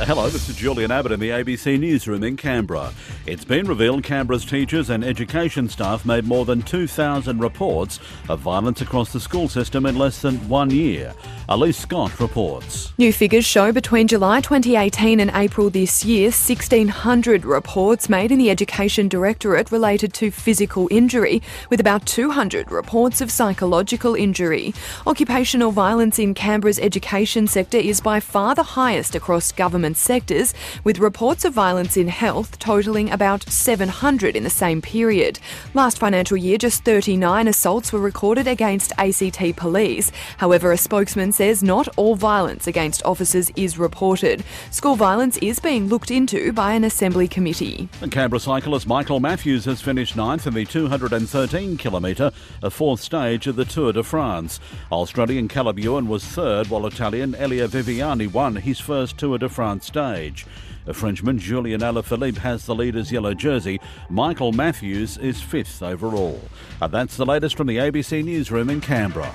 Uh, hello, this is Julian Abbott in the ABC Newsroom in Canberra. It's been revealed Canberra's teachers and education staff made more than 2,000 reports of violence across the school system in less than one year. Elise Scott reports. New figures show between July 2018 and April this year, 1,600 reports made in the Education Directorate related to physical injury, with about 200 reports of psychological injury. Occupational violence in Canberra's education sector is by far the highest across government sectors, with reports of violence in health totalling about 700 in the same period. Last financial year, just 39 assaults were recorded against ACT police. However, a spokesman says not all violence against officers is reported. School violence is being looked into by an Assembly committee. And Canberra cyclist Michael Matthews has finished ninth in the 213 kilometre, a fourth stage of the Tour de France. Australian Caleb Ewan was third, while Italian Elia Viviani won his first Tour de France stage. A Frenchman, Julien Alaphilippe, has the leader's yellow jersey. Michael Matthews is fifth overall. And that's the latest from the ABC Newsroom in Canberra.